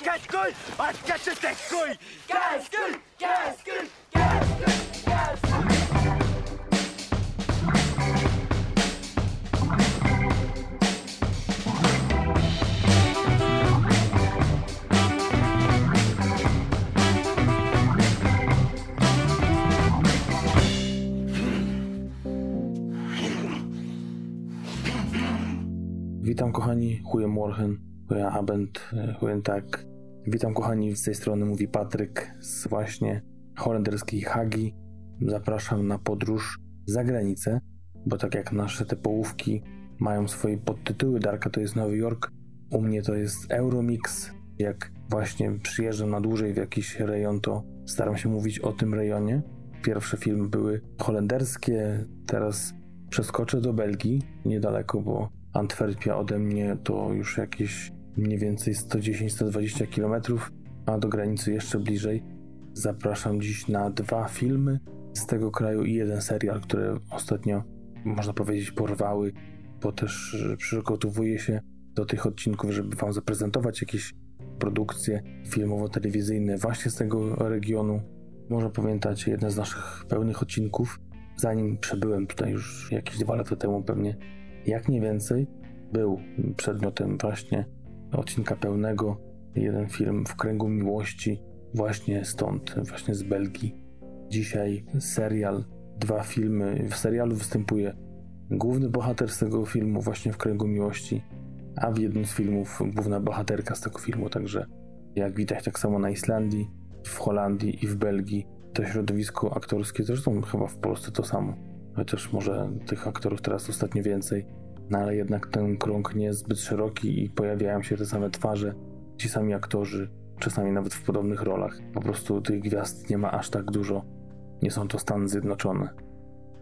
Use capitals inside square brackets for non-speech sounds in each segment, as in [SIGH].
Casse-couille Casse-couille Casse-couille Casse-couille Witam kochani, chujem Morhen, chuja Abend, chujem tak. Witam kochani, z tej strony mówi Patryk z właśnie holenderskiej Hagi. Zapraszam na podróż za granicę, bo tak jak nasze te połówki mają swoje podtytuły, Darka to jest Nowy Jork, u mnie to jest Euromix. Jak właśnie przyjeżdżam na dłużej w jakiś rejon, to staram się mówić o tym rejonie. Pierwsze filmy były holenderskie, teraz przeskoczę do Belgii, niedaleko, bo Antwerpia ode mnie to już jakieś mniej więcej 110-120 km, a do granicy jeszcze bliżej. Zapraszam dziś na dwa filmy z tego kraju i jeden serial, które ostatnio, można powiedzieć, porwały, bo też przygotowuję się do tych odcinków, żeby Wam zaprezentować jakieś produkcje filmowo-telewizyjne właśnie z tego regionu. Może pamiętać jeden z naszych pełnych odcinków, zanim przebyłem tutaj już jakieś dwa lata temu pewnie jak nie więcej, był przedmiotem właśnie odcinka pełnego. Jeden film w kręgu miłości, właśnie stąd, właśnie z Belgii. Dzisiaj serial, dwa filmy. W serialu występuje główny bohater z tego filmu, właśnie w kręgu miłości, a w jednym z filmów główna bohaterka z tego filmu. Także, jak widać, tak samo na Islandii, w Holandii i w Belgii to środowisko aktorskie, zresztą chyba w Polsce to samo chociaż może tych aktorów teraz ostatnio więcej, no ale jednak ten krąg nie jest zbyt szeroki i pojawiają się te same twarze, ci sami aktorzy, czasami nawet w podobnych rolach. Po prostu tych gwiazd nie ma aż tak dużo, nie są to Stany Zjednoczone.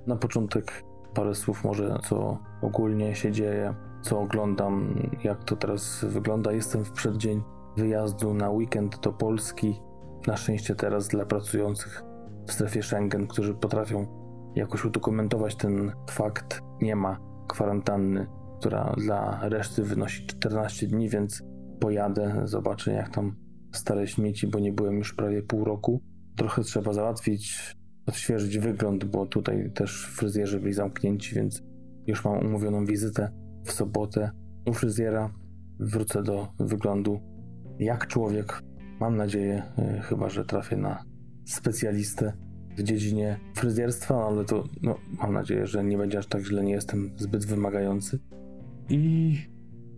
Na początek parę słów może, co ogólnie się dzieje, co oglądam, jak to teraz wygląda. Jestem w przeddzień wyjazdu na weekend do Polski. Na szczęście teraz dla pracujących w strefie Schengen, którzy potrafią jakoś udokumentować ten fakt. Nie ma kwarantanny, która dla reszty wynosi 14 dni, więc pojadę, zobaczę jak tam stare śmieci, bo nie byłem już prawie pół roku. Trochę trzeba załatwić, odświeżyć wygląd, bo tutaj też fryzjerzy byli zamknięci, więc już mam umówioną wizytę w sobotę u fryzjera. Wrócę do wyglądu jak człowiek. Mam nadzieję, yy, chyba że trafię na specjalistę w dziedzinie fryzjerstwa, no ale to no, mam nadzieję, że nie będzie aż tak źle, nie jestem zbyt wymagający. I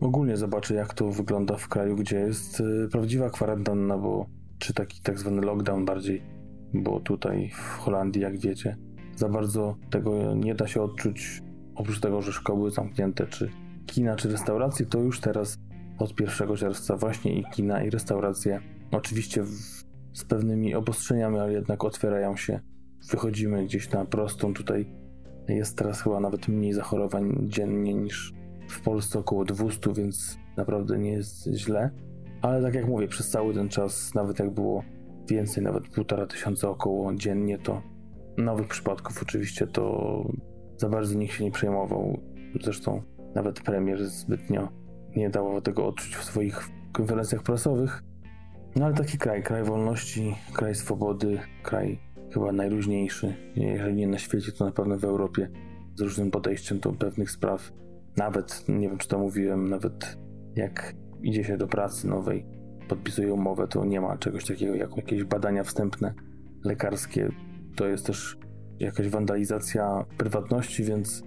ogólnie zobaczę, jak to wygląda w kraju, gdzie jest y, prawdziwa kwarantanna, bo czy taki tak zwany lockdown bardziej, bo tutaj w Holandii, jak wiecie, za bardzo tego nie da się odczuć. Oprócz tego, że szkoły zamknięte, czy kina, czy restauracje, to już teraz od 1 czerwca właśnie i kina, i restauracje, oczywiście w, z pewnymi obostrzeniami, ale jednak otwierają się. Wychodzimy gdzieś na prostą. Tutaj jest teraz chyba nawet mniej zachorowań dziennie niż w Polsce około 200, więc naprawdę nie jest źle. Ale tak jak mówię, przez cały ten czas, nawet jak było więcej, nawet półtora tysiąca około dziennie, to nowych przypadków oczywiście to za bardzo nikt się nie przejmował. Zresztą nawet premier zbytnio nie dawał tego odczuć w swoich konferencjach prasowych. No ale taki kraj, kraj wolności, kraj swobody, kraj chyba najluźniejszy, jeżeli nie na świecie, to na pewno w Europie, z różnym podejściem do pewnych spraw. Nawet, nie wiem czy to mówiłem, nawet jak idzie się do pracy nowej, podpisuje umowę, to nie ma czegoś takiego jak jakieś badania wstępne lekarskie. To jest też jakaś wandalizacja prywatności, więc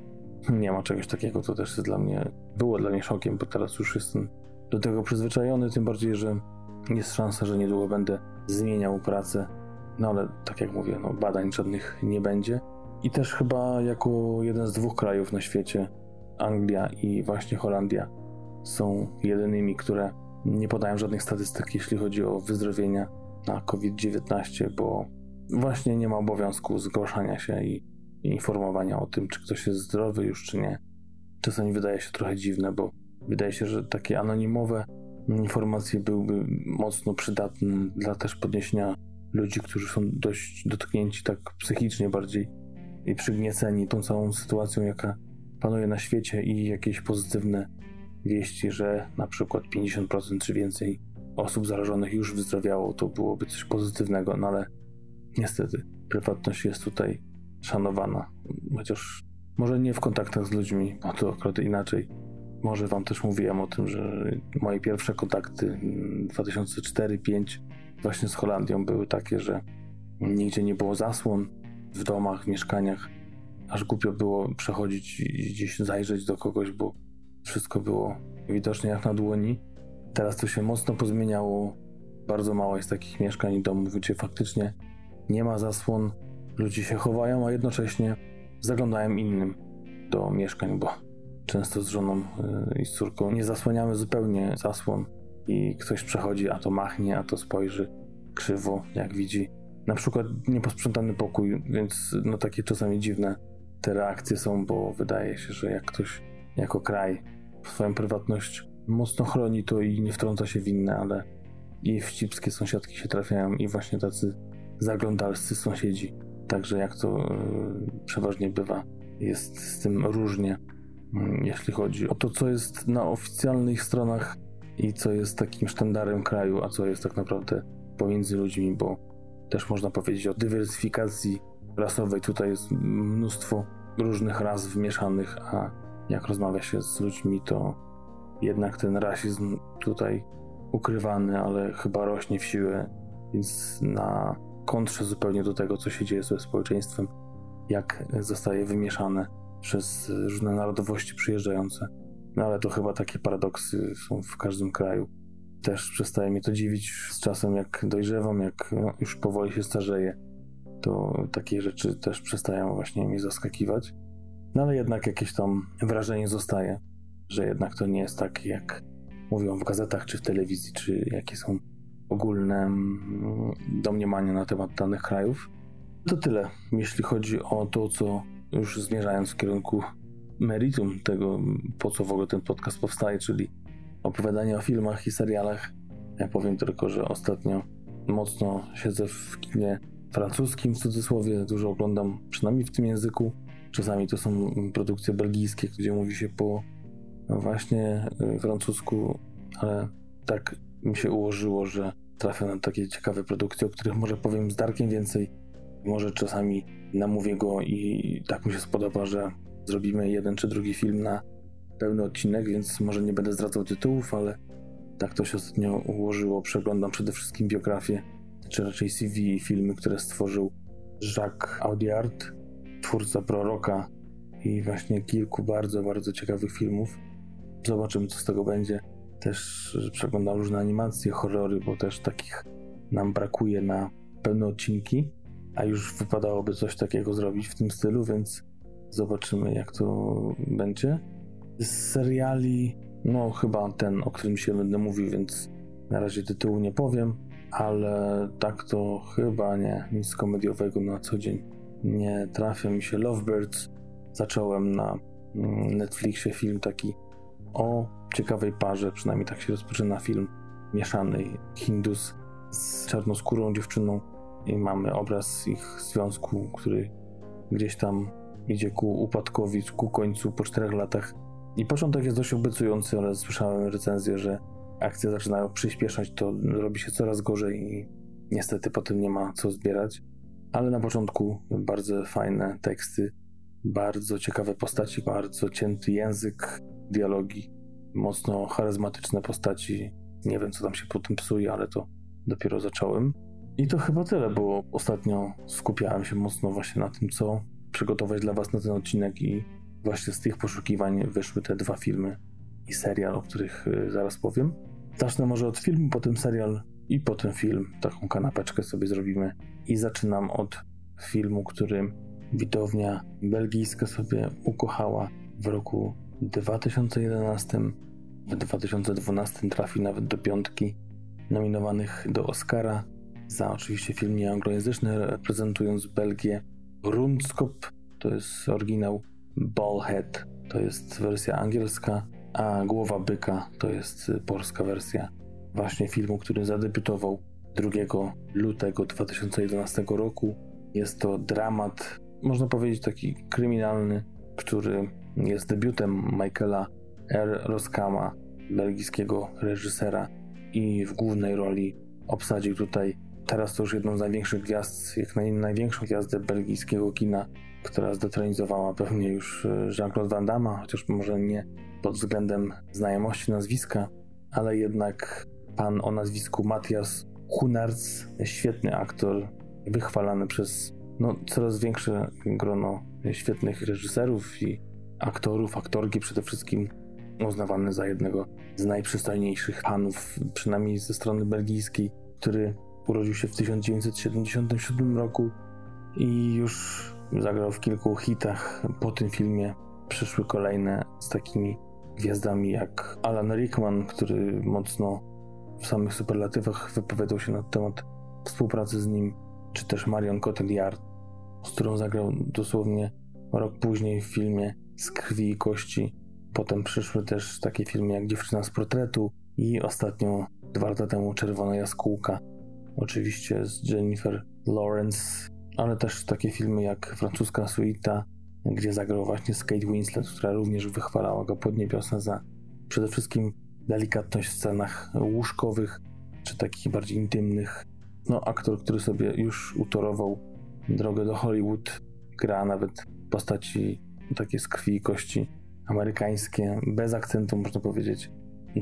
nie ma czegoś takiego. To też jest dla mnie, było dla mnie szokiem, bo teraz już jestem do tego przyzwyczajony, tym bardziej, że jest szansa, że niedługo będę zmieniał pracę. No ale tak jak mówię, no, badań żadnych nie będzie. I też chyba jako jeden z dwóch krajów na świecie, Anglia i właśnie Holandia, są jedynymi, które nie podają żadnych statystyk, jeśli chodzi o wyzdrowienia na COVID-19, bo właśnie nie ma obowiązku zgłaszania się i informowania o tym, czy ktoś jest zdrowy już, czy nie. Czasami wydaje się trochę dziwne, bo wydaje się, że takie anonimowe informacje byłyby mocno przydatne dla też podniesienia ludzi, którzy są dość dotknięci tak psychicznie bardziej i przygnieceni tą całą sytuacją, jaka panuje na świecie i jakieś pozytywne wieści, że na przykład 50% czy więcej osób zarażonych już wyzdrowiało, to byłoby coś pozytywnego, no ale niestety prywatność jest tutaj szanowana. Chociaż może nie w kontaktach z ludźmi, bo to akurat inaczej. Może wam też mówiłem o tym, że moje pierwsze kontakty 2004-2005 właśnie z Holandią były takie, że nigdzie nie było zasłon w domach, w mieszkaniach. Aż głupio było przechodzić i gdzieś zajrzeć do kogoś, bo wszystko było widoczne jak na dłoni. Teraz to się mocno pozmieniało. Bardzo mało jest takich mieszkań i domów, gdzie faktycznie nie ma zasłon. Ludzie się chowają, a jednocześnie zaglądają innym do mieszkań, bo często z żoną y, i z córką nie zasłaniamy zupełnie zasłon i ktoś przechodzi, a to machnie, a to spojrzy krzywo, jak widzi. Na przykład nieposprzątany pokój, więc no takie czasami dziwne te reakcje są, bo wydaje się, że jak ktoś jako kraj swoją prywatność mocno chroni to i nie wtrąca się w inne, ale i wścibskie sąsiadki się trafiają i właśnie tacy zaglądalscy sąsiedzi. Także jak to yy, przeważnie bywa, jest z tym różnie, yy, jeśli chodzi o to, co jest na oficjalnych stronach i co jest takim sztandarem kraju, a co jest tak naprawdę pomiędzy ludźmi, bo też można powiedzieć o dywersyfikacji rasowej. Tutaj jest mnóstwo różnych ras wymieszanych, a jak rozmawia się z ludźmi, to jednak ten rasizm tutaj ukrywany, ale chyba rośnie w siłę, więc na kontrze zupełnie do tego, co się dzieje ze społeczeństwem, jak zostaje wymieszane przez różne narodowości przyjeżdżające. No ale to chyba takie paradoksy są w każdym kraju. Też przestaje mnie to dziwić z czasem, jak dojrzewam, jak no, już powoli się starzeję, to takie rzeczy też przestają właśnie mnie zaskakiwać. No ale jednak jakieś tam wrażenie zostaje, że jednak to nie jest tak, jak mówią w gazetach, czy w telewizji, czy jakie są ogólne mm, domniemania na temat danych krajów. To tyle, jeśli chodzi o to, co już zmierzając w kierunku meritum tego, po co w ogóle ten podcast powstaje, czyli opowiadanie o filmach i serialach. Ja powiem tylko, że ostatnio mocno siedzę w kinie francuskim, w cudzysłowie, dużo oglądam, przynajmniej w tym języku. Czasami to są produkcje belgijskie, gdzie mówi się po właśnie y, francusku, ale tak mi się ułożyło, że trafię na takie ciekawe produkcje, o których może powiem z Darkiem więcej. Może czasami namówię go i tak mi się spodoba, że zrobimy jeden czy drugi film na pełny odcinek, więc może nie będę zdradzał tytułów, ale tak to się ostatnio ułożyło. Przeglądam przede wszystkim biografię, czy raczej CV filmy, które stworzył Jacques Audiard, twórca Proroka i właśnie kilku bardzo, bardzo ciekawych filmów. Zobaczymy, co z tego będzie. Też przeglądam różne animacje, horrory, bo też takich nam brakuje na pełne odcinki, a już wypadałoby coś takiego zrobić w tym stylu, więc zobaczymy, jak to będzie. Z seriali, no chyba ten, o którym się będę mówił, więc na razie tytułu nie powiem, ale tak to chyba nie, nic komediowego na co dzień nie trafia mi się. Lovebirds zacząłem na mm, Netflixie film taki o ciekawej parze, przynajmniej tak się rozpoczyna film mieszanej Hindus z czarnoskórą dziewczyną i mamy obraz ich związku, który gdzieś tam idzie ku upadkowi, ku końcu po czterech latach. I początek jest dość obiecujący, ale słyszałem recenzję, że akcje zaczynają przyspieszać, to robi się coraz gorzej i niestety potem nie ma co zbierać. Ale na początku bardzo fajne teksty, bardzo ciekawe postaci, bardzo cięty język, dialogi, mocno charyzmatyczne postaci. Nie wiem, co tam się po tym psuje, ale to dopiero zacząłem. I to chyba tyle, bo ostatnio skupiałem się mocno właśnie na tym, co przygotować dla Was na ten odcinek i właśnie z tych poszukiwań wyszły te dwa filmy i serial, o których y, zaraz powiem. Zacznę może od filmu, potem serial i potem film. Taką kanapeczkę sobie zrobimy. I zaczynam od filmu, który widownia belgijska sobie ukochała w roku 2011. W 2012 trafił nawet do piątki nominowanych do Oscara za oczywiście film nieanglojęzyczny, reprezentując Belgię. Rundskop to jest oryginał, Ballhead to jest wersja angielska, a Głowa Byka to jest polska wersja właśnie filmu, który zadebiutował 2 lutego 2011 roku. Jest to dramat, można powiedzieć taki kryminalny, który jest debiutem Michaela R. Roskama, belgijskiego reżysera i w głównej roli obsadził tutaj teraz to już jedną z największych gwiazd, jak naj, największą gwiazdę belgijskiego kina, która zdetronizowała pewnie już e, Jean-Claude Van Damme, chociaż może nie pod względem znajomości nazwiska, ale jednak pan o nazwisku Matthias Hunertz, świetny aktor, wychwalany przez no, coraz większe grono świetnych reżyserów i aktorów, aktorki przede wszystkim, uznawany za jednego z najprzystojniejszych panów, przynajmniej ze strony belgijskiej, który urodził się w 1977 roku i już zagrał w kilku hitach. Po tym filmie przyszły kolejne z takimi gwiazdami jak Alan Rickman, który mocno w samych superlatywach wypowiadał się na temat współpracy z nim, czy też Marion Cotillard, z którą zagrał dosłownie rok później w filmie Z krwi i kości. Potem przyszły też takie filmy jak Dziewczyna z portretu i ostatnio dwa lata temu Czerwona jaskółka. Oczywiście z Jennifer Lawrence, ale też takie filmy jak Francuska Suita, gdzie zagrał właśnie z Kate Winslet, która również wychwalała go pod niebiosa za przede wszystkim delikatność w scenach łóżkowych, czy takich bardziej intymnych. No, aktor, który sobie już utorował drogę do Hollywood, gra nawet postaci takie z krwi i kości amerykańskie, bez akcentu można powiedzieć,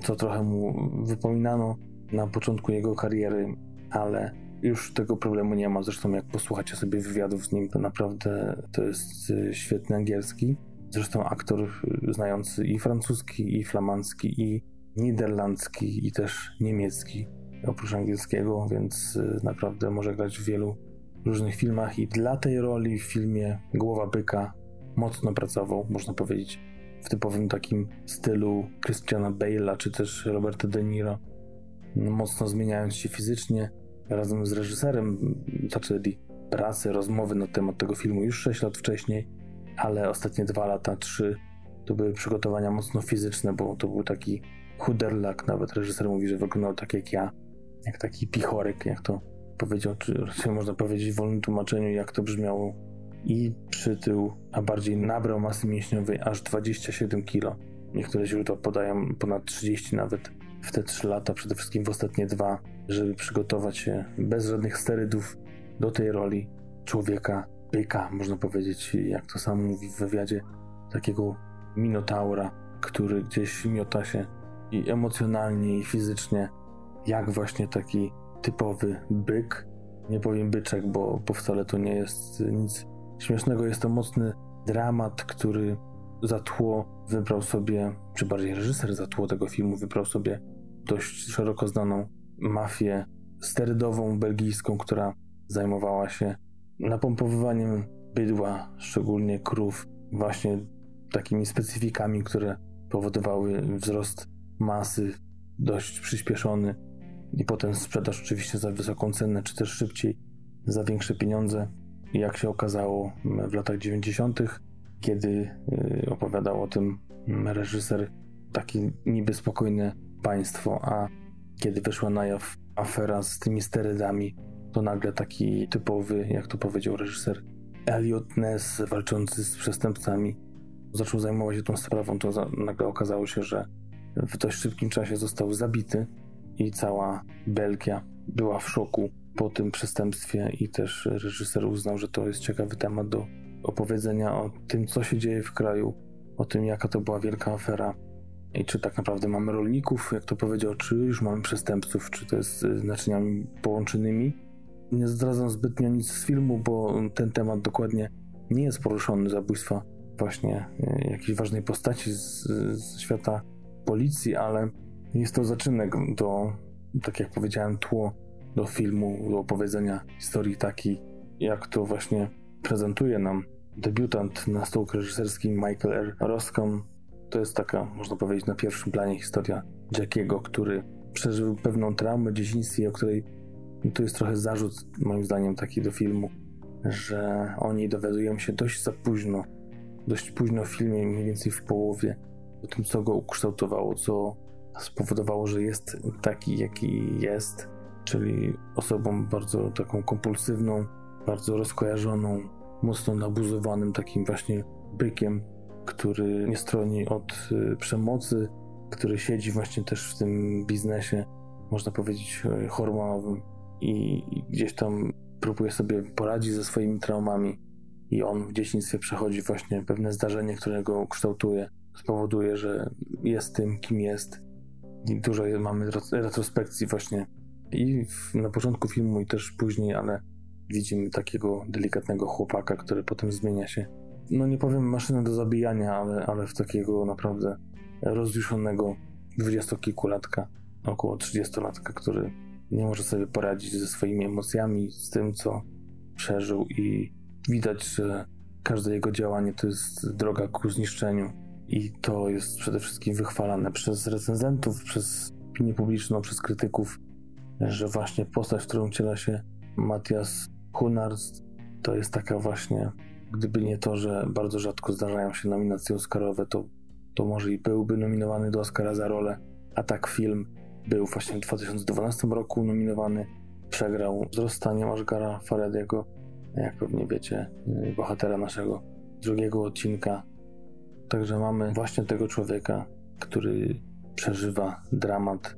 co trochę mu wypominano na początku jego kariery, ale już tego problemu nie ma. Zresztą jak posłuchacie sobie wywiadów z nim, to naprawdę to jest y, świetny angielski. Zresztą aktor znający i francuski, i flamandzki, i niderlandzki, i też niemiecki, oprócz angielskiego, więc y, naprawdę może grać w wielu różnych filmach i dla tej roli w filmie Głowa Byka mocno pracował, można powiedzieć, w typowym takim stylu Christiana Bale'a czy też Roberta De Niro, mocno zmieniając się fizycznie. Razem z reżyserem zaczęli pracę, rozmowy na temat tego filmu już 6 lat wcześniej, ale ostatnie dwa lata, trzy to były przygotowania mocno fizyczne, bo to był taki chuderlak, nawet reżyser mówi, że wyglądał tak jak ja, jak taki pichorek, jak to powiedział, czy raczej można powiedzieć w wolnym tłumaczeniu, jak to brzmiało. I przytył, a bardziej nabrał masy mięśniowej aż 27 kg. Niektóre źródła podają ponad 30 nawet w te 3 lata, przede wszystkim w ostatnie dwa, żeby przygotować się bez żadnych sterydów do tej roli człowieka, byka, można powiedzieć, jak to sam mówi w wywiadzie, takiego minotaura, który gdzieś miota się i emocjonalnie, i fizycznie, jak właśnie taki typowy byk. Nie powiem byczek, bo, bo wcale to nie jest nic śmiesznego. Jest to mocny dramat, który za tło wybrał sobie, czy bardziej reżyser za tło tego filmu wybrał sobie dość szeroko znaną mafię sterydową belgijską, która zajmowała się napompowywaniem bydła, szczególnie krów, właśnie takimi specyfikami, które powodowały wzrost masy dość przyspieszony i potem sprzedaż oczywiście za wysoką cenę, czy też szybciej za większe pieniądze. Jak się okazało w latach 90., kiedy y, opowiadał o tym reżyser, takie niby spokojne państwo, a kiedy wyszła na jaw afera z tymi sterydami, to nagle taki typowy, jak to powiedział reżyser, Elliot Ness walczący z przestępcami zaczął zajmować się tą sprawą, to nagle okazało się, że w dość szybkim czasie został zabity i cała Belgia była w szoku po tym przestępstwie i też reżyser uznał, że to jest ciekawy temat do opowiedzenia o tym, co się dzieje w kraju, o tym, jaka to była wielka afera i czy tak naprawdę mamy rolników, jak to powiedział, czy już mamy przestępców, czy to jest z naczyniami połączonymi. Nie zdradzam zbytnio nic z filmu, bo ten temat dokładnie nie jest poruszony, zabójstwa właśnie e, jakiejś ważnej postaci z, z świata policji, ale jest to zaczynek do, tak jak powiedziałem, tło do filmu, do opowiedzenia historii takiej, jak to właśnie prezentuje nam debiutant na stołku reżyserskim Michael R. Roscom. To jest taka, można powiedzieć, na pierwszym planie historia Jackiego, który przeżył pewną traumę w dzieciństwie, o której to jest trochę zarzut, moim zdaniem, taki do filmu, że o niej dowiadują się dość za późno, dość późno w filmie, mniej więcej w połowie, o tym, co go ukształtowało, co spowodowało, że jest taki, jaki jest, czyli osobą bardzo taką kompulsywną, bardzo rozkojarzoną, mocno nabuzowanym takim właśnie bykiem, który nie stroni od y, przemocy, który siedzi właśnie też w tym biznesie można powiedzieć, e, hormonowym i gdzieś tam próbuje sobie poradzić ze swoimi traumami i on w dzieciństwie przechodzi właśnie pewne zdarzenie, które go kształtuje, spowoduje, że jest tym, kim jest. I dużo mamy retrospekcji właśnie i na początku filmu i też później, ale widzimy takiego delikatnego chłopaka, który potem zmienia się. No nie powiem maszynę do zabijania, ale, ale w takiego naprawdę rozjuszonego dwudziestokilkulatka, około trzydziestolatka, który nie może sobie poradzić ze swoimi emocjami, z tym, co przeżył i widać, że każde jego działanie to jest droga ku zniszczeniu. I to jest przede wszystkim wychwalane przez recenzentów, przez opinię publiczną, przez krytyków, że właśnie postać, którą ciela się Matthias Hunarst, to jest taka właśnie, gdyby nie to, że bardzo rzadko zdarzają się nominacje Oscarowe, to, to może i byłby nominowany do Oscara za rolę, a tak film był właśnie w 2012 roku nominowany, przegrał z rozstaniem Ashgara Farediego, jak pewnie wiecie, y, bohatera naszego drugiego odcinka. Także mamy właśnie tego człowieka, który przeżywa dramat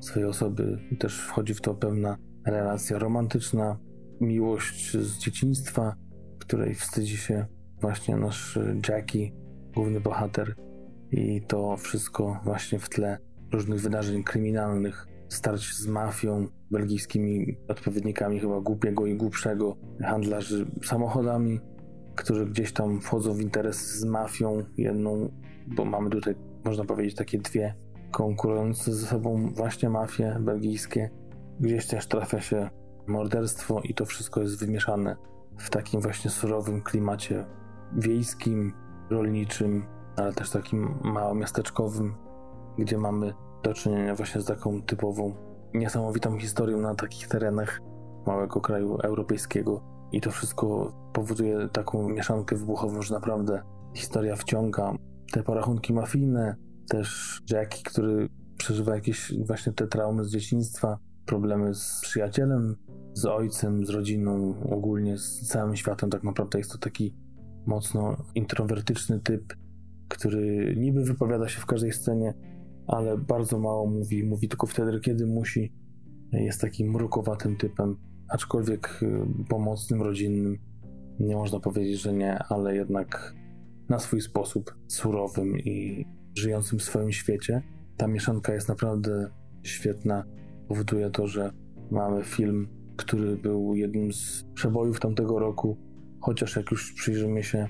swojej osoby. Też wchodzi w to pewna relacja romantyczna, miłość z dzieciństwa, której wstydzi się właśnie nasz Jackie, główny bohater. I to wszystko właśnie w tle różnych wydarzeń kryminalnych, starć z mafią, belgijskimi odpowiednikami chyba głupiego i głupszego, handlarzy samochodami, którzy gdzieś tam wchodzą w interes z mafią jedną, bo mamy tutaj, można powiedzieć, takie dwie konkurujące ze sobą właśnie mafie belgijskie. Gdzieś też trafia się morderstwo i to wszystko jest wymieszane w takim właśnie surowym klimacie wiejskim, rolniczym, ale też takim małomiasteczkowym, gdzie mamy do czynienia właśnie z taką typową, niesamowitą historią na takich terenach małego kraju europejskiego. I to wszystko powoduje taką mieszankę wybuchową, że naprawdę historia wciąga. Te porachunki mafijne, też Jackie, który przeżywa jakieś właśnie te traumy z dzieciństwa, problemy z przyjacielem, z ojcem, z rodziną, ogólnie z całym światem. Tak naprawdę jest to taki mocno introwertyczny typ, który niby wypowiada się w każdej scenie, ale bardzo mało mówi. Mówi tylko wtedy, kiedy musi. Jest takim mrukowatym typem, aczkolwiek y, pomocnym, rodzinnym. Nie można powiedzieć, że nie, ale jednak na swój sposób surowym i żyjącym w swoim świecie. Ta mieszanka jest naprawdę świetna. Powoduje to, że mamy film, który był jednym z przebojów tamtego roku, chociaż jak już przyjrzymy się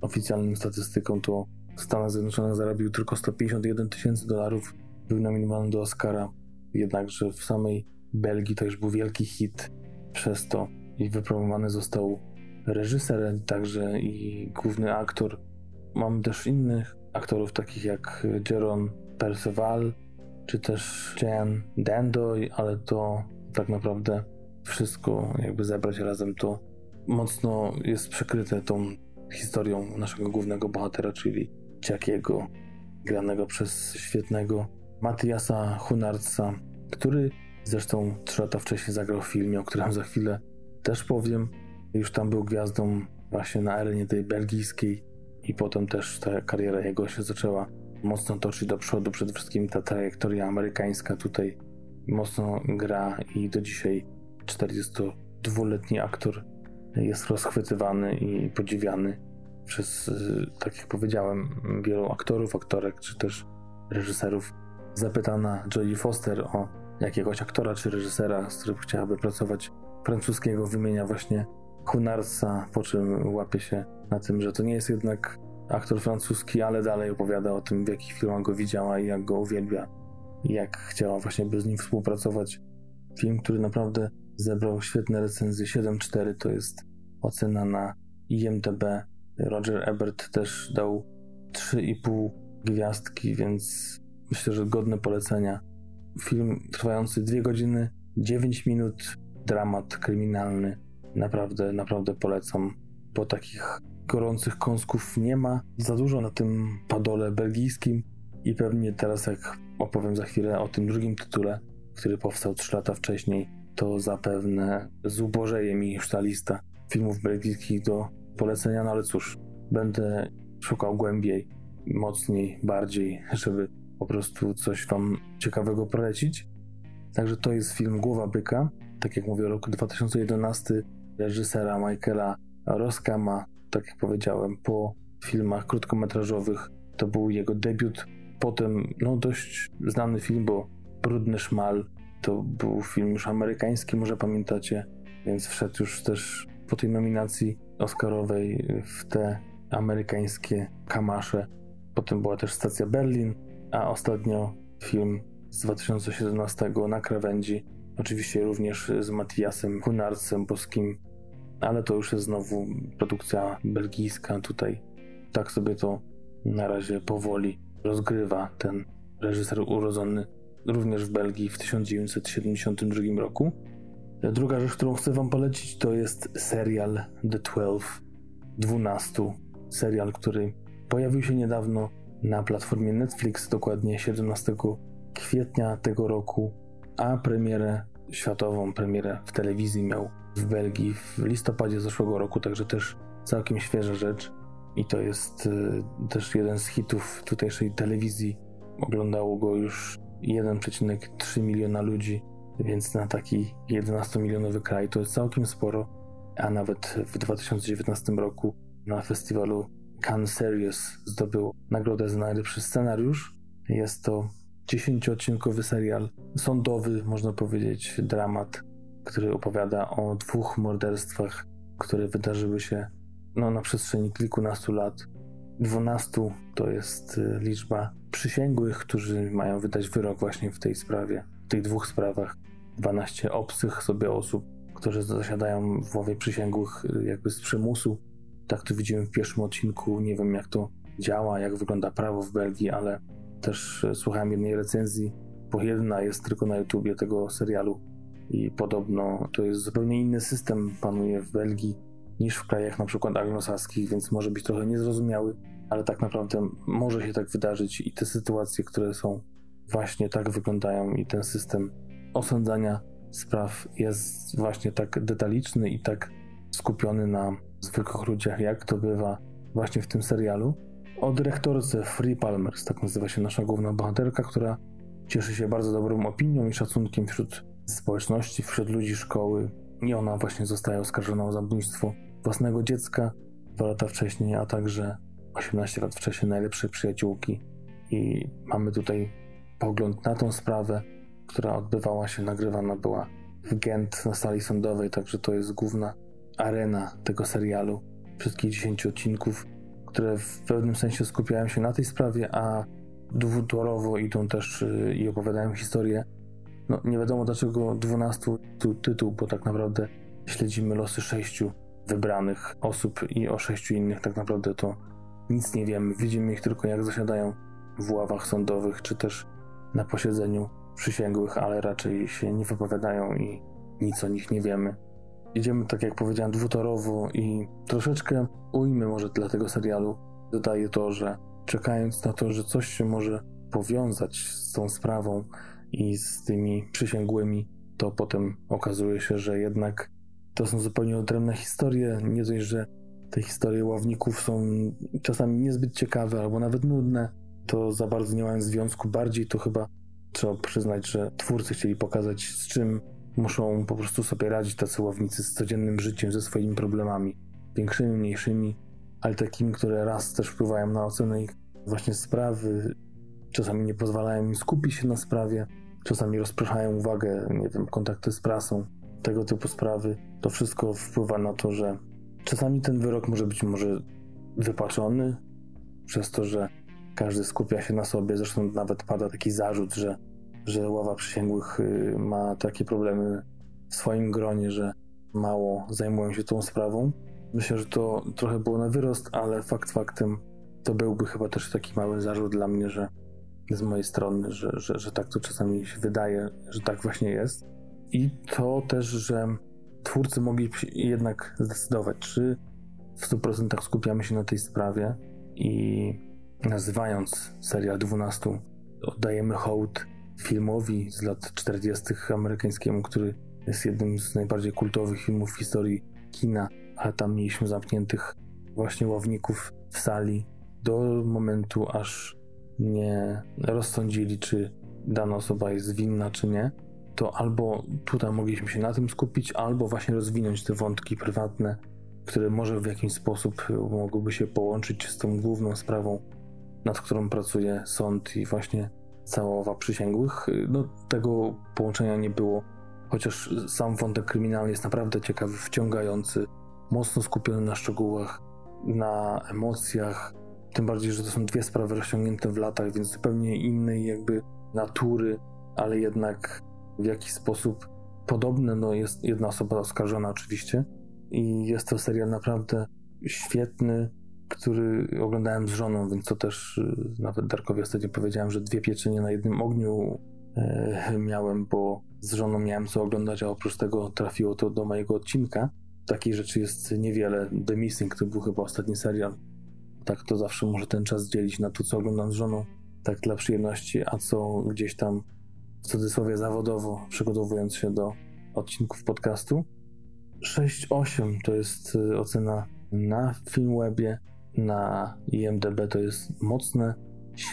oficjalnym statystykom, to Stanach Zjednoczonych zarobił tylko 151 tysięcy dolarów. Był nominowany do Oscara, jednakże w samej Belgii to już był wielki hit przez to i wypromowany został reżyser, także i główny aktor. Mamy też innych aktorów, takich jak Jeron Perceval, czy też Jan Dandoy, ale to tak naprawdę wszystko jakby zebrać razem to mocno jest przykryte tą historią naszego głównego bohatera, czyli Jackiego, granego przez świetnego Matiasa Hunarca, który zresztą trzy lata wcześniej zagrał w filmie, o którym za chwilę też powiem. Już tam był gwiazdą właśnie na arenie tej belgijskiej i potem też ta kariera jego się zaczęła mocno toczyć do przodu. Przede wszystkim ta trajektoria amerykańska tutaj mocno gra i do dzisiaj 42-letni aktor jest rozchwytywany i podziwiany przez, y, tak jak powiedziałem, wielu aktorów, aktorek, czy też reżyserów. Zapytana Jodie Foster o jakiegoś aktora czy reżysera, z którym chciałaby pracować, francuskiego wymienia właśnie Hunarsa, po czym łapie się na tym, że to nie jest jednak aktor francuski, ale dalej opowiada o tym, w jakich filmach go widziała i jak go uwielbia. I jak chciała właśnie by z nim współpracować. Film, który naprawdę zebrał świetne recenzje. 7.4 to jest ocena na IMDb Roger Ebert też dał 3,5 gwiazdki, więc myślę, że godne polecenia. Film trwający 2 godziny, 9 minut, dramat kryminalny. Naprawdę, naprawdę polecam. Bo takich gorących kąsków nie ma za dużo na tym padole belgijskim i pewnie teraz jak opowiem za chwilę o tym drugim tytule, który powstał 3 lata wcześniej, to zapewne zubożeje mi już ta lista filmów belgijskich do polecenia, no ale cóż, będę szukał głębiej, mocniej, bardziej, żeby po prostu coś Wam ciekawego polecić. Także to jest film Głowa Byka. Tak jak mówię, rok 2011 reżysera Michaela Roskama, tak jak powiedziałem, po filmach krótkometrażowych to był jego debiut. Potem no dość znany film, bo Brudny Szmal to był film już amerykański, może pamiętacie, więc wszedł już też po tej nominacji Oscarowej w te amerykańskie kamasze. Potem była też Stacja Berlin, a ostatnio film z 2017 na krawędzi. Oczywiście również z Matiasem Hunarcem Boskim, ale to już jest znowu produkcja belgijska. Tutaj tak sobie to na razie powoli rozgrywa ten reżyser urodzony również w Belgii w 1972 roku. Druga rzecz, którą chcę Wam polecić, to jest serial The Twelve, 12. Serial, który pojawił się niedawno na platformie Netflix, dokładnie 17 kwietnia tego roku, a premierę światową, premierę w telewizji miał w Belgii w listopadzie zeszłego roku, także też całkiem świeża rzecz. I to jest y, też jeden z hitów tutejszej telewizji. Oglądało go już 1,3 miliona ludzi, więc na taki 11-milionowy kraj to jest całkiem sporo. A nawet w 2019 roku na festiwalu Cannes Series zdobył nagrodę za najlepszy scenariusz. Jest to 10-odcinkowy serial sądowy, można powiedzieć, dramat, który opowiada o dwóch morderstwach, które wydarzyły się no, na przestrzeni kilkunastu lat. 12 to jest y, liczba przysięgłych, którzy mają wydać wyrok właśnie w tej sprawie, w tych dwóch sprawach. 12 obcych sobie osób, które zasiadają w ławie przysięgłych y, jakby z przymusu. Tak to widzimy w pierwszym odcinku. Nie wiem jak to działa, jak wygląda prawo w Belgii, ale też y, słuchałem jednej recenzji, bo jedna jest tylko na YouTubie tego serialu i podobno to jest zupełnie inny system panuje w Belgii niż w krajach na przykład anglosaskich, więc może być trochę niezrozumiały, ale tak naprawdę może się tak wydarzyć i te sytuacje, które są właśnie tak wyglądają i ten system osądzania spraw jest właśnie tak detaliczny i tak skupiony na zwykłych ludziach, jak to bywa właśnie w tym serialu. O dyrektorce Free Palmers, tak nazywa się nasza główna bohaterka, która cieszy się bardzo dobrą opinią i szacunkiem wśród społeczności, wśród ludzi szkoły. I ona właśnie zostaje oskarżona o zabójstwo własnego dziecka dwa lata wcześniej, a także 18 lat wcześniej najlepszej przyjaciółki. I mamy tutaj pogląd na tą sprawę, która odbywała się, nagrywana była w Gent na sali sądowej, także to jest główna arena tego serialu. Wszystkich 10 odcinków, które w pewnym sensie skupiają się na tej sprawie, a dwutorowo idą też y, i opowiadają historię. No, nie wiadomo dlaczego 12 tu tytuł, bo tak naprawdę śledzimy losy sześciu wybranych osób i o sześciu innych tak naprawdę to nic nie wiemy. Widzimy ich tylko jak zasiadają w ławach sądowych, czy też na posiedzeniu przysięgłych, ale raczej się nie wypowiadają i nic o nich nie wiemy. Idziemy, tak jak powiedziałem, dwutorowo i troszeczkę ujmy może dla tego serialu dodaje to, że czekając na to, że coś się może powiązać z tą sprawą i z tymi przysięgłymi, to potem okazuje się, że jednak to są zupełnie odrębne historie. Nie dość, że te historie ławników są czasami niezbyt ciekawe albo nawet nudne, to za bardzo nie mają związku. Bardziej to chyba trzeba przyznać, że twórcy chcieli pokazać, z czym muszą po prostu sobie radzić tacy ławnicy z codziennym życiem, ze swoimi problemami, większymi, mniejszymi, ale takimi, które raz też wpływają na ocenę ich właśnie sprawy, czasami nie pozwalają im skupić się na sprawie, czasami rozpraszają uwagę, nie wiem, kontakty z prasą, tego typu sprawy. To wszystko wpływa na to, że czasami ten wyrok może być może wypaczony przez to, że każdy skupia się na sobie. Zresztą nawet pada taki zarzut, że, że ława przysięgłych y, ma takie problemy w swoim gronie, że mało zajmują się tą sprawą. Myślę, że to trochę było na wyrost, ale fakt faktem to byłby chyba też taki mały zarzut dla mnie, że z mojej strony, że, że, że tak to czasami się wydaje, że tak właśnie jest. I to też, że twórcy mogli jednak zdecydować, czy w 100% skupiamy się na tej sprawie i nazywając serial 12 oddajemy hołd filmowi z lat 40. amerykańskiemu, który jest jednym z najbardziej kultowych filmów w historii kina, a tam mieliśmy zamkniętych właśnie ławników w sali do momentu, aż nie rozsądzili, czy dana osoba jest winna, czy nie to albo tutaj mogliśmy się na tym skupić, albo właśnie rozwinąć te wątki prywatne, które może w jakiś sposób mogłyby się połączyć z tą główną sprawą, nad którą pracuje sąd i właśnie cała owa przysięgłych. No, tego połączenia nie było, chociaż sam wątek kryminalny jest naprawdę ciekawy, wciągający, mocno skupiony na szczegółach, na emocjach, tym bardziej, że to są dwie sprawy rozciągnięte w latach, więc zupełnie innej jakby natury, ale jednak w jakiś sposób podobne. No jest jedna osoba oskarżona oczywiście i jest to serial naprawdę świetny, który oglądałem z żoną, więc to też y, nawet Darkowi ostatnio powiedziałem, że dwie pieczenie na jednym ogniu e, miałem, bo z żoną miałem co oglądać, a oprócz tego trafiło to do mojego odcinka. Takich rzeczy jest niewiele. The Missing to był chyba ostatni serial. Tak to zawsze może ten czas dzielić na to, co oglądam z żoną, tak dla przyjemności, a co gdzieś tam w cudzysłowie zawodowo, przygotowując się do odcinków podcastu. 6-8 to jest y, ocena na Filmwebie, na IMDB to jest mocne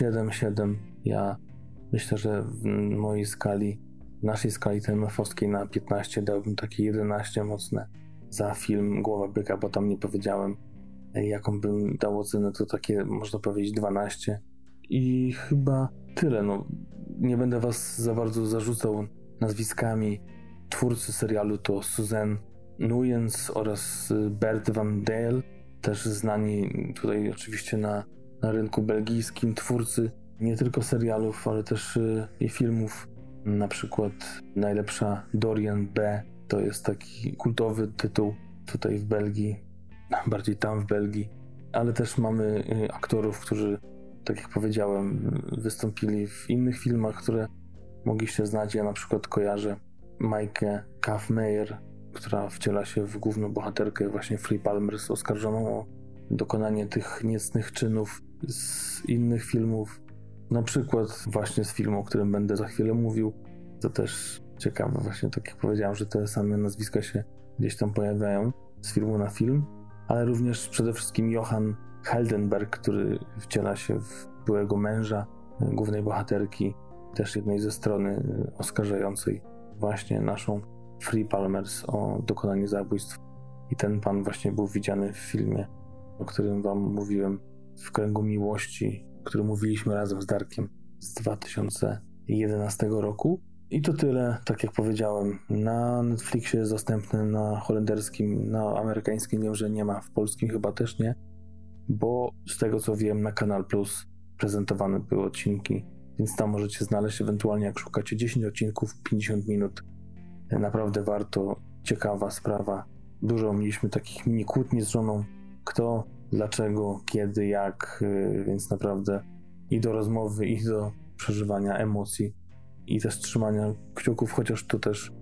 7-7. Ja myślę, że w mojej skali, w naszej skali TMF-owskiej na 15 dałbym takie 11 mocne za film Głowa Byka, bo tam nie powiedziałem jaką bym dał ocenę, to takie można powiedzieć 12. I chyba tyle. No, nie będę was za bardzo zarzucał nazwiskami. Twórcy serialu to Susan Nuyens oraz Bert Van Dale, też znani tutaj oczywiście na, na rynku belgijskim. Twórcy nie tylko serialów, ale też y, i filmów. Na przykład najlepsza Dorian B. To jest taki kultowy tytuł tutaj w Belgii, bardziej tam w Belgii, ale też mamy y, aktorów, którzy, tak jak powiedziałem, wystąpili w innych filmach, które mogliście znać. Ja na przykład kojarzę Majkę Kaufmeyer, która wciela się w główną bohaterkę właśnie Free Palmers, oskarżoną o dokonanie tych niecnych czynów z innych filmów. Na przykład właśnie z filmu, o którym będę za chwilę mówił. To też ciekawe, właśnie tak jak powiedziałem, że te same nazwiska się gdzieś tam pojawiają z filmu na film ale również przede wszystkim Johann Heldenberg, który wciela się w byłego męża głównej bohaterki, też jednej ze strony oskarżającej właśnie naszą Free Palmers o dokonanie zabójstw. I ten pan właśnie był widziany w filmie, o którym wam mówiłem, w kręgu miłości, który mówiliśmy razem z Darkiem z 2011 roku. I to tyle, tak jak powiedziałem. Na Netflixie jest dostępny na holenderskim, na amerykańskim wiem, że nie ma, w polskim chyba też nie, bo z tego co wiem, na Kanal Plus prezentowane były odcinki, więc tam możecie znaleźć ewentualnie, jak szukacie 10 odcinków, 50 minut. Naprawdę warto, ciekawa sprawa. Dużo mieliśmy takich mini kłótni z żoną, kto, dlaczego, kiedy, jak, y, więc naprawdę i do rozmowy, i do przeżywania emocji i też trzymania kciuków, chociaż to też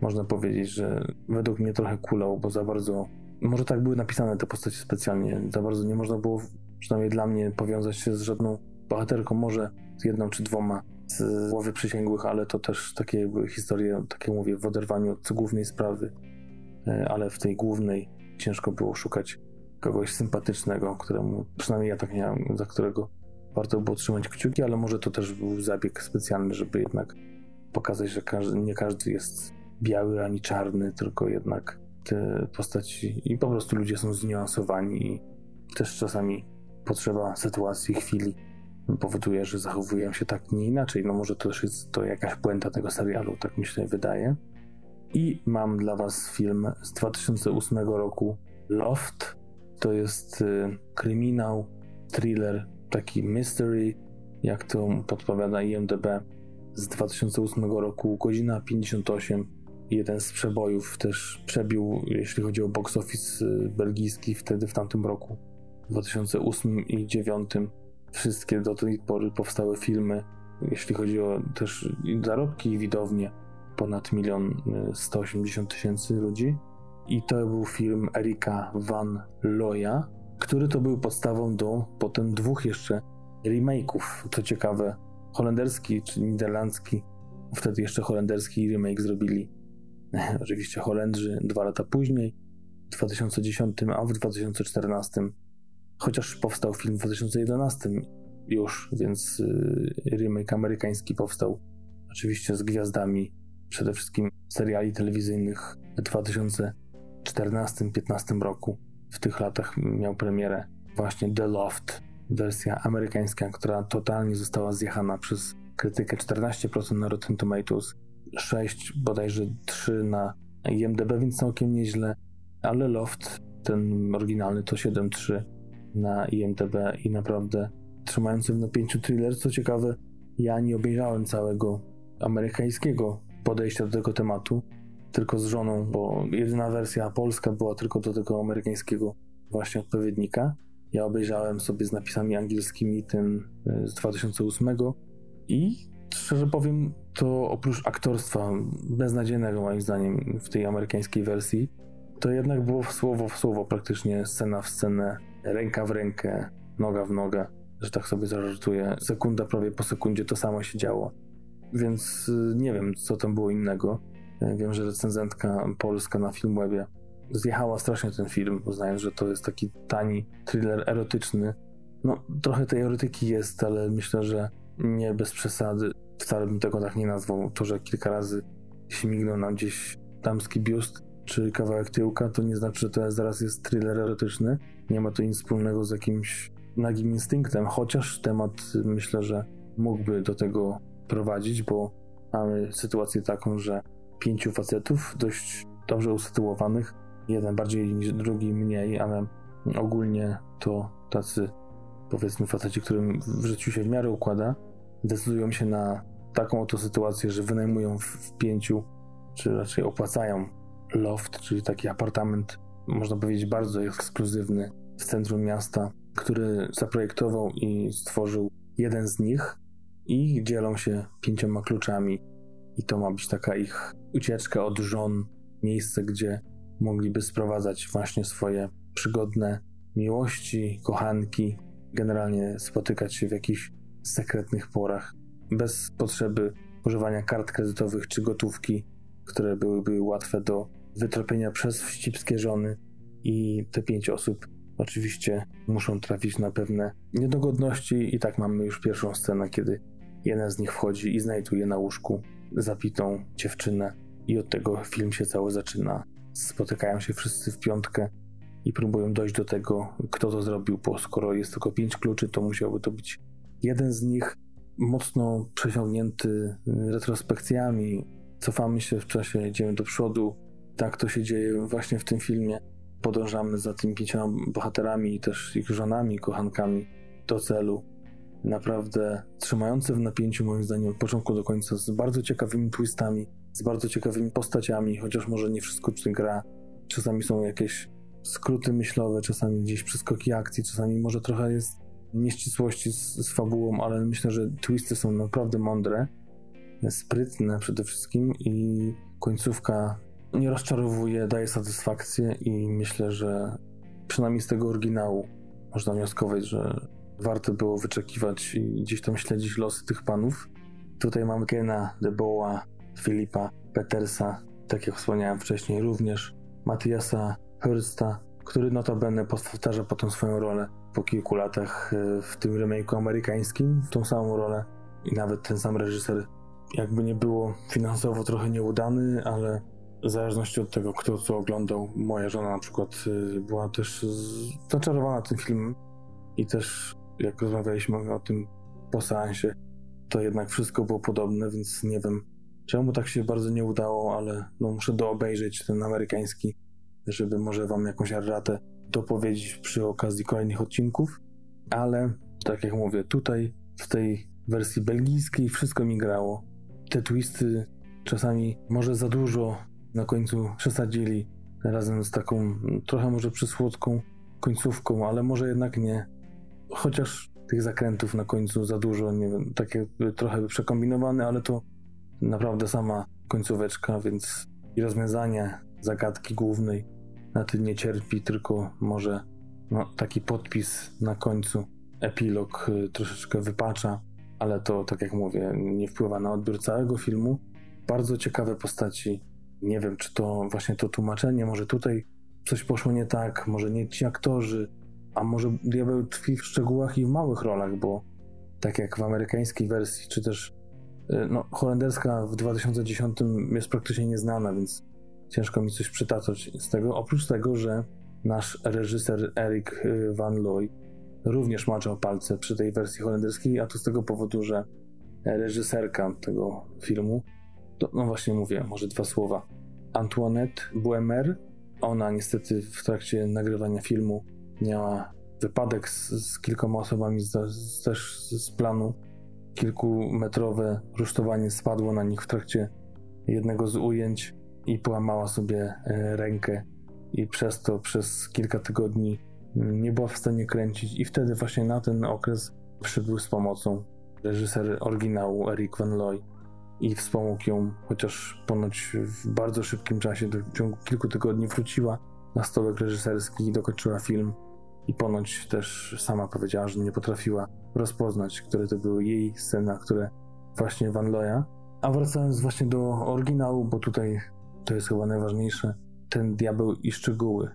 można powiedzieć, że według mnie trochę kulał, bo za bardzo, może tak były napisane te postacie specjalnie, za bardzo nie można było, przynajmniej dla mnie, powiązać się z żadną bohaterką, może z jedną czy dwoma z głowy przysięgłych, ale to też takie były historie, tak jak mówię, w oderwaniu od głównej sprawy, e, ale w tej głównej ciężko było szukać kogoś sympatycznego, któremu, przynajmniej ja tak miałem, za którego warto było trzymać kciuki, ale może to też był zabieg specjalny, żeby jednak pokazać, że każdy, nie każdy jest biały ani czarny, tylko jednak te postaci i po prostu ludzie są zniuansowani i też czasami potrzeba sytuacji, chwili powoduje, że zachowują się tak, nie inaczej. No może to też jest to jakaś puenta tego serialu, tak mi się wydaje. I mam dla was film z 2008 roku Loft. To jest y, kryminał, thriller taki mystery, jak to podpowiada IMDB z 2008 roku, godzina 58. Jeden z przebojów też przebił, jeśli chodzi o box office y, belgijski wtedy w tamtym roku, 2008 i 2009. Wszystkie do tej pory powstałe filmy, jeśli chodzi o też zarobki i widownie, ponad milion 180 y, tysięcy ludzi. I to był film Erika Van Loya, który to był podstawą do potem dwóch jeszcze remake'ów. Co ciekawe, holenderski czy niderlandzki, wtedy jeszcze holenderski remake zrobili [LAUGHS] oczywiście Holendrzy dwa lata później, w 2010, a w 2014, chociaż powstał film w 2011 już, więc y, remake amerykański powstał. Oczywiście z gwiazdami przede wszystkim seriali telewizyjnych w 2014-15 roku. W tych latach miał premierę właśnie The Loft, wersja amerykańska, która totalnie została zjechana przez krytykę. 14% na Rotten Tomatoes, 6 bodajże 3 na IMDb, więc całkiem nieźle, ale Loft, ten oryginalny to 7.3 na IMDb i naprawdę trzymający w napięciu thriller. Co ciekawe, ja nie obejrzałem całego amerykańskiego podejścia do tego tematu, tylko z żoną, bo jedyna wersja polska była tylko do tego amerykańskiego właśnie odpowiednika. Ja obejrzałem sobie z napisami angielskimi ten e, z 2008 i szczerze powiem, to oprócz aktorstwa beznadziejnego moim zdaniem w tej amerykańskiej wersji, to jednak było słowo w słowo praktycznie scena w scenę, ręka w rękę, noga w nogę, że tak sobie zażartuję. Sekunda prawie po sekundzie to samo się działo. Więc y, nie wiem, co tam było innego. Wiem, że recenzentka polska na Filmwebie zjechała strasznie ten film, uznając, że to jest taki tani thriller erotyczny. No, trochę tej erotyki jest, ale myślę, że nie bez przesady. Wcale bym tego tak nie nazwał. To, że kilka razy śmignął nam gdzieś damski biust czy kawałek tyłka, to nie znaczy, że to zaraz jest thriller erotyczny. Nie ma to nic wspólnego z jakimś nagim instynktem, chociaż temat myślę, że mógłby do tego prowadzić, bo mamy sytuację taką, że pięciu facetów dość dobrze usytuowanych, jeden bardziej niż drugi mniej, ale ogólnie to tacy powiedzmy faceci, którym w życiu się w miarę układa, decydują się na taką oto sytuację, że wynajmują w, pięciu, czy raczej opłacają loft, czyli taki apartament, można powiedzieć bardzo ekskluzywny w centrum miasta, który zaprojektował i stworzył jeden z nich i dzielą się pięcioma kluczami. I to ma być taka ich ucieczka od żon, miejsce, gdzie mogliby sprowadzać właśnie swoje przygodne miłości, kochanki, generalnie spotykać się w jakichś sekretnych porach, bez potrzeby używania kart kredytowych czy gotówki, które byłyby łatwe do wytropienia przez wścibskie żony. I te pięć osób oczywiście muszą trafić na pewne niedogodności, i tak mamy już pierwszą scenę, kiedy jeden z nich wchodzi i znajduje na łóżku zapitą dziewczynę, i od tego film się cały zaczyna. Spotykają się wszyscy w piątkę i próbują dojść do tego, kto to zrobił, bo skoro jest tylko pięć kluczy, to musiałby to być jeden z nich mocno przesiągnięty retrospekcjami. Cofamy się w czasie, idziemy do przodu. Tak to się dzieje właśnie w tym filmie. Podążamy za tymi pięcioma bohaterami i też ich żonami, kochankami do celu. Naprawdę trzymające w napięciu, moim zdaniem, od początku do końca, z bardzo ciekawymi twistami, z bardzo ciekawymi postaciami, chociaż może nie wszystko przy gra. Czasami są jakieś skróty myślowe, czasami gdzieś przeskoki akcji, czasami może trochę jest nieścisłości z, z fabułą, ale myślę, że twisty są naprawdę mądre, sprytne przede wszystkim i końcówka nie rozczarowuje, daje satysfakcję i myślę, że przynajmniej z tego oryginału można wnioskować, że warto było wyczekiwać i gdzieś tam śledzić losy tych panów. Tutaj mamy Kena, Deboa, Filipa, Petersa, tak jak wspomniałem wcześniej, również Matiasa Hursta, który notabene powtarza potem swoją rolę po kilku latach e, w tym remake'u amerykańskim, tą samą rolę i nawet ten sam reżyser. Jakby nie było finansowo trochę nieudany, ale w zależności od tego, kto co oglądał, moja żona na przykład e, była też zaczarowana tym filmem i też jak rozmawialiśmy o tym po seansie, to jednak wszystko było podobne, więc nie wiem czemu tak się bardzo nie udało, ale no muszę doobejrzeć ten amerykański żeby może wam jakąś ratę dopowiedzieć przy okazji kolejnych odcinków, ale tak jak mówię, tutaj w tej wersji belgijskiej wszystko mi grało. Te twisty czasami może za dużo na końcu przesadzili razem z taką trochę może przysłodką końcówką, ale może jednak nie. Chociaż tych zakrętów na końcu za dużo, nie wiem, takie trochę przekombinowane, ale to naprawdę sama końcóweczka, więc i rozwiązanie zagadki głównej na tym nie cierpi, tylko może no, taki podpis na końcu, epilog y, troszeczkę wypacza, ale to, tak jak mówię, nie wpływa na odbiór całego filmu. Bardzo ciekawe postaci. Nie wiem, czy to właśnie to tłumaczenie, może tutaj coś poszło nie tak, może nie ci aktorzy, a może diabeł tkwi w szczegółach i w małych rolach, bo tak jak w amerykańskiej wersji, czy też Y, no, holenderska w 2010 jest praktycznie nieznana, więc ciężko mi coś przytaczać z tego. Oprócz tego, że nasz reżyser Erik y, Van Looy również maczał palce przy tej wersji holenderskiej, a to z tego powodu, że reżyserka tego filmu, to, no właśnie mówię, może dwa słowa, Antoinette Buemer, ona niestety w trakcie nagrywania filmu miała wypadek z, z kilkoma osobami z, z, też z planu. Kilkumetrowe rusztowanie spadło na nich w trakcie jednego z ujęć i połamała sobie e, rękę. I przez to przez kilka tygodni nie była w stanie kręcić. I wtedy właśnie na ten okres przybył z pomocą reżyser oryginału Eric Van Looy i wspomógł ją, chociaż ponoć w bardzo szybkim czasie, w ciągu kilku tygodni wróciła na stołek reżyserski i dokończyła film. I ponoć też sama powiedziała, że nie potrafiła rozpoznać, które to były jej sceny, które właśnie Van Loya. A wracając właśnie do oryginału, bo tutaj to jest chyba najważniejsze, ten diabeł i szczegóły.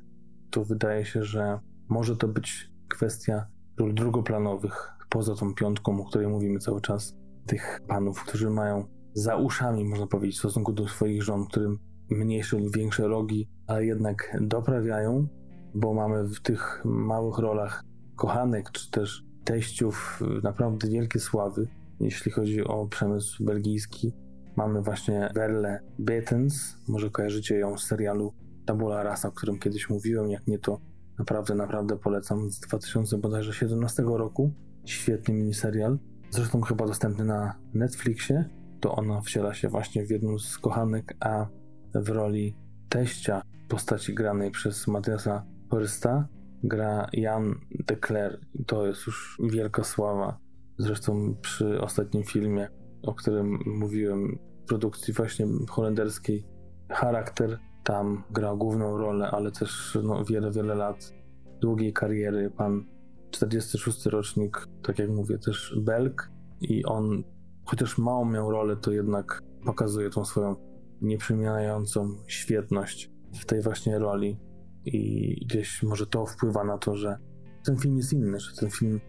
To wydaje się, że może to być kwestia ról drugoplanowych, poza tą piątką, o której mówimy cały czas, tych panów, którzy mają za uszami, można powiedzieć, w stosunku do swoich żon, którym mniejsze lub większe rogi, ale jednak doprawiają, bo mamy w tych małych rolach kochanek, czy też teściów naprawdę wielkie sławy, jeśli chodzi o przemysł belgijski. Mamy właśnie Verle Betens, może kojarzycie ją z serialu Tabula Rasa, o którym kiedyś mówiłem, jak nie to naprawdę, naprawdę polecam, z 2017 roku. Świetny miniserial, zresztą chyba dostępny na Netflixie. To ona wciela się właśnie w jedną z kochanek, a w roli teścia postaci granej przez Matiasa Horysta gra Jan de Kler. To jest już wielka sława. Zresztą przy ostatnim filmie, o którym mówiłem, produkcji właśnie holenderskiej, charakter tam grał główną rolę, ale też no, wiele, wiele lat długiej kariery. Pan 46 rocznik, tak jak mówię, też Belg i on, chociaż mało miał rolę, to jednak pokazuje tą swoją nieprzemieniającą świetność w tej właśnie roli i gdzieś może to wpływa na to, że ten film jest inny, że ten film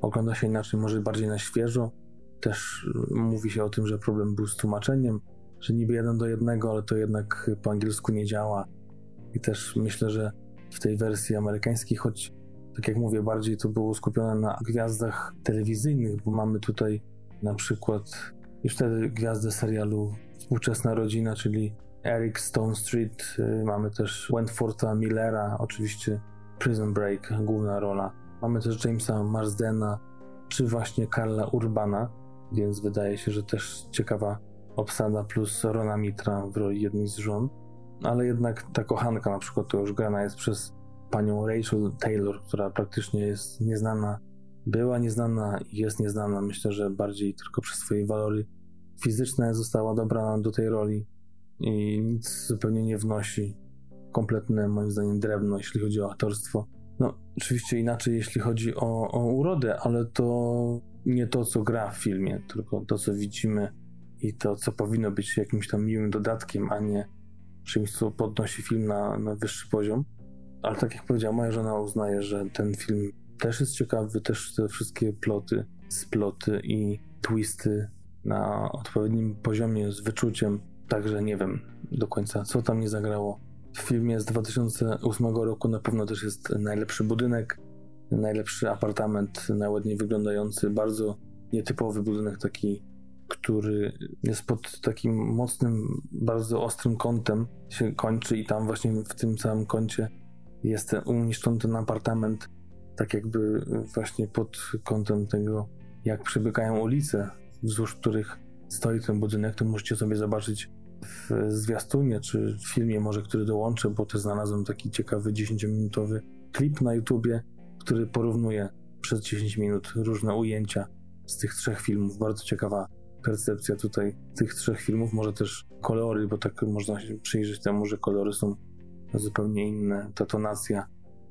ogląda się inaczej, może bardziej na świeżo. Też mówi się o tym, że problem był z tłumaczeniem, że niby jeden do jednego, ale to jednak po angielsku nie działa. I też myślę, że w tej wersji amerykańskiej, choć tak jak mówię, bardziej to było skupione na gwiazdach telewizyjnych, bo mamy tutaj na przykład już wtedy gwiazdę serialu Współczesna Rodzina, czyli Eric Stone Street, y, mamy też Wentforta Millera, oczywiście Prison Break, główna rola. Mamy też Jamesa Marsdena, czy właśnie Karla Urbana, więc wydaje się, że też ciekawa obsada plus Rona Mitra w roli jednej z żon. Ale jednak ta kochanka na przykład to już grana jest przez panią Rachel Taylor, która praktycznie jest nieznana, była nieznana i jest nieznana. Myślę, że bardziej tylko przez swoje walory fizyczne została dobrana do tej roli i nic zupełnie nie wnosi. Kompletne, moim zdaniem, drewno, jeśli chodzi o aktorstwo. No, oczywiście inaczej, jeśli chodzi o, o urodę, ale to nie to, co gra w filmie, tylko to, co widzimy i to, co powinno być jakimś tam miłym dodatkiem, a nie czymś, co podnosi film na, na wyższy poziom. Ale tak jak powiedziała moja żona uznaje, że ten film też jest ciekawy, też te wszystkie ploty, sploty i twisty na odpowiednim poziomie z wyczuciem Także nie wiem do końca, co tam nie zagrało. W filmie z 2008 roku na pewno też jest najlepszy budynek, najlepszy apartament, najładniej wyglądający, bardzo nietypowy budynek, taki, który jest pod takim mocnym, bardzo ostrym kątem się kończy i tam właśnie w tym całym kącie jest umieszczony ten apartament, tak jakby właśnie pod kątem tego, jak przebiegają ulice, wzdłuż których stoi ten budynek, to możecie sobie zobaczyć w zwiastunie, czy w filmie może, który dołączę, bo też znalazłem taki ciekawy 10-minutowy klip na YouTubie, który porównuje przez 10 minut różne ujęcia z tych trzech filmów. Bardzo ciekawa percepcja tutaj tych trzech filmów, może też kolory, bo tak można się przyjrzeć temu, że kolory są zupełnie inne. Ta tonacja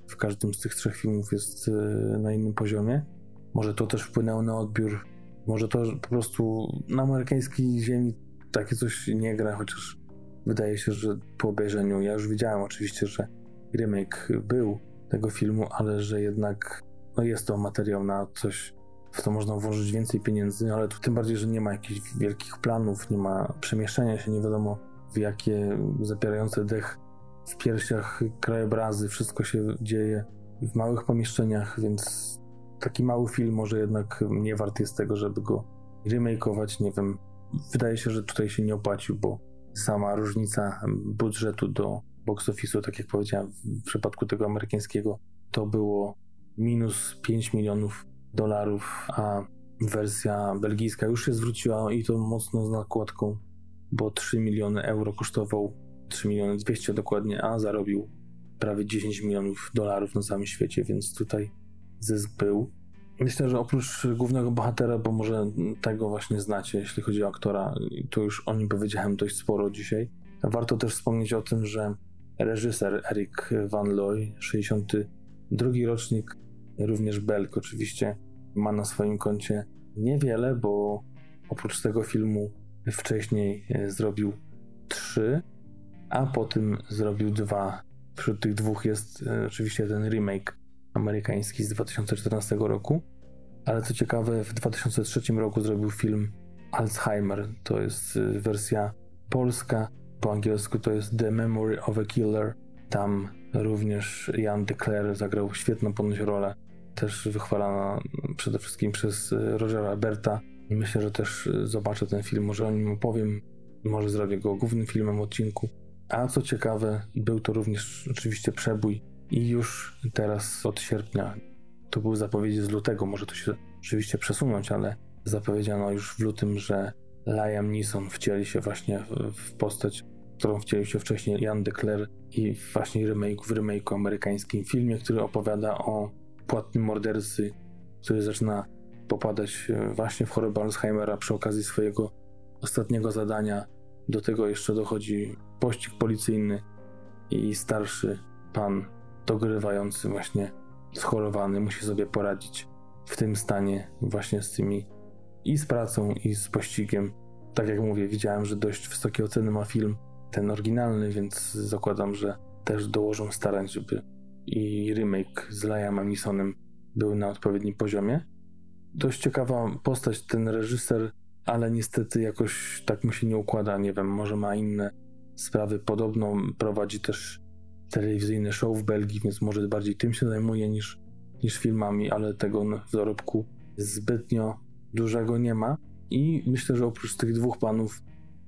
w każdym z tych trzech filmów jest e, na innym poziomie. Może to też wpłynęło na odbiór, może to po prostu na amerykańskiej ziemi takie coś nie gra, chociaż wydaje się, że po obejrzeniu, ja już widziałem oczywiście, że remake był tego filmu, ale że jednak no jest to materiał na coś w to można włożyć więcej pieniędzy, ale tym bardziej, że nie ma jakichś wielkich planów, nie ma przemieszczania się, nie wiadomo w jakie zapierające dech w piersiach krajobrazy, wszystko się dzieje w małych pomieszczeniach, więc taki mały film może jednak nie wart jest tego, żeby go remakeować, nie wiem. Wydaje się, że tutaj się nie opłacił, bo sama różnica budżetu do box office'u, tak jak powiedziałem, w przypadku tego amerykańskiego, to było minus 5 milionów dolarów, a wersja belgijska już się zwróciła i to mocno z nakładką, bo 3 miliony euro kosztował 3 miliony 200 dokładnie, a zarobił prawie 10 milionów dolarów na całym świecie, więc tutaj zysk był. Myślę, że oprócz głównego bohatera, bo może tego właśnie znacie, jeśli chodzi o aktora, to już o nim powiedziałem dość sporo dzisiaj. Warto też wspomnieć o tym, że reżyser Eric Van Looy, 62 rocznik, również Belk oczywiście, ma na swoim koncie niewiele, bo oprócz tego filmu wcześniej e, zrobił trzy, a potem zrobił dwa. Wśród tych dwóch jest e, oczywiście ten remake amerykański z 2014 roku, ale co ciekawe, w 2003 roku zrobił film Alzheimer. To jest e, wersja polska, po angielsku to jest The Memory of a Killer. Tam również Jan Declaire zagrał świetną ponoć rolę, też wychwalana przede wszystkim przez e, Rogera Berta. Myślę, że też zobaczę ten film, może o nim opowiem, może zrobię go głównym filmem odcinku. A co ciekawe, był to również oczywiście przebój i już teraz od sierpnia, to były zapowiedzi z lutego, może to się oczywiście przesunąć, ale zapowiedziano już w lutym, że Liam Neeson wcieli się właśnie w postać, którą wcielił się wcześniej Jan Declaire i właśnie remake, w remake'u amerykańskim filmie, który opowiada o płatnym mordercy, który zaczyna popadać właśnie w chorobę Alzheimera przy okazji swojego ostatniego zadania. Do tego jeszcze dochodzi pościg policyjny i starszy pan dogrywający właśnie schorowany musi sobie poradzić w tym stanie właśnie z tymi i z pracą i z pościgiem. Tak jak mówię, widziałem, że dość wysokie oceny ma film ten oryginalny, więc zakładam, że też dołożą starań, żeby i remake z Liamem Neesonem był na odpowiednim poziomie. Dość ciekawa postać ten reżyser, ale niestety jakoś tak mu się nie układa, nie wiem, może ma inne sprawy. Podobno prowadzi też telewizyjne show w Belgii, więc może bardziej tym się zajmuje niż, niż filmami, ale tego dorobku zbytnio dużego nie ma. I myślę, że oprócz tych dwóch panów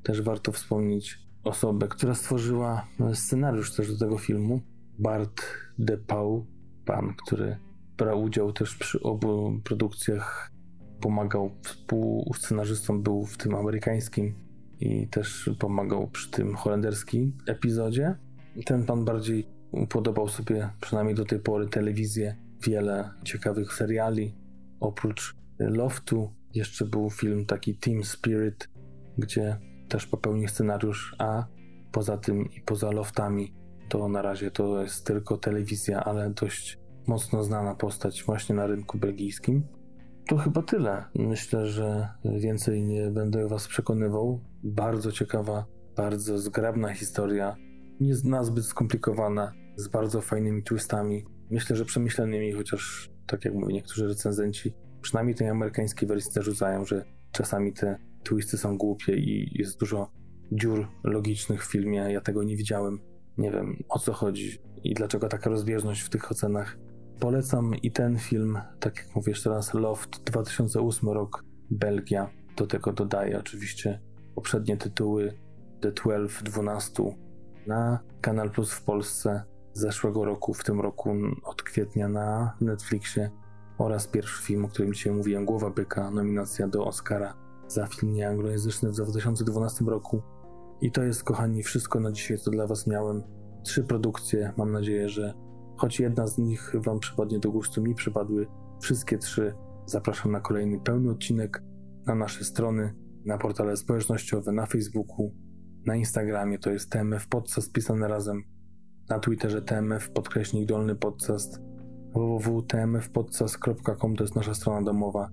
też warto wspomnieć osobę, która stworzyła scenariusz też do tego filmu. Bart De Pauw, pan, który brał udział też przy obu produkcjach, pomagał współscenarzystą, był w tym amerykańskim i też pomagał przy tym holenderskim epizodzie. Ten pan bardziej upodobał sobie, przynajmniej do tej pory, telewizję, wiele ciekawych seriali. Oprócz Loftu jeszcze był film taki Team Spirit, gdzie też popełnił scenariusz, a poza tym i poza Loftami to na razie to jest tylko telewizja, ale dość mocno znana postać właśnie na rynku belgijskim. To chyba tyle. Myślę, że więcej nie będę Was przekonywał. Bardzo ciekawa, bardzo zgrabna historia. Nie nazbyt skomplikowana, z bardzo fajnymi twistami. Myślę, że przemyślanymi, chociaż tak jak mówią niektórzy recenzenci, przynajmniej tej amerykańskiej wersji zarzucają, że czasami te twisty są głupie i jest dużo dziur logicznych w filmie. Ja tego nie widziałem. Nie wiem o co chodzi i dlaczego taka rozbieżność w tych ocenach. Polecam i ten film, tak jak mówię jeszcze raz, Loft 2008 rok, Belgia. Do tego dodaję oczywiście poprzednie tytuły The 12, 12 na Kanal Plus w Polsce zeszłego roku, w tym roku od kwietnia na Netflixie oraz pierwszy film, o którym dzisiaj mówiłem, Głowa Byka, nominacja do Oscara za film nieanglojęzyczny w 2012 roku. I to jest, kochani, wszystko na dzisiaj, co dla Was miałem. Trzy produkcje, mam nadzieję, że choć jedna z nich Wam przypadnie do gustu, mi przypadły wszystkie trzy. Zapraszam na kolejny pełny odcinek na nasze strony, na portale społecznościowe, na Facebooku, na Instagramie, to jest TMF Podcast pisane razem, na Twitterze TMF podkreśnik dolny podcast, www.tmfpodcast.com to jest nasza strona domowa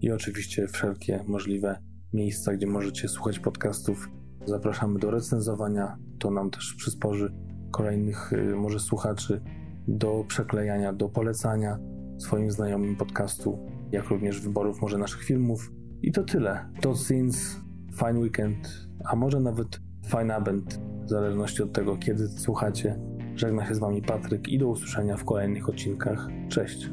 i oczywiście wszelkie możliwe miejsca, gdzie możecie słuchać podcastów. Zapraszamy do recenzowania, to nam też przysporzy kolejnych y, może słuchaczy do przeklejania, do polecania swoim znajomym podcastu. jak również wyborów może naszych filmów. I to tyle. To Scenes, fine weekend, a może nawet fine abend, w zależności od tego, kiedy słuchacie. Żegna się z Wami Patryk i do usłyszenia w kolejnych odcinkach. Cześć.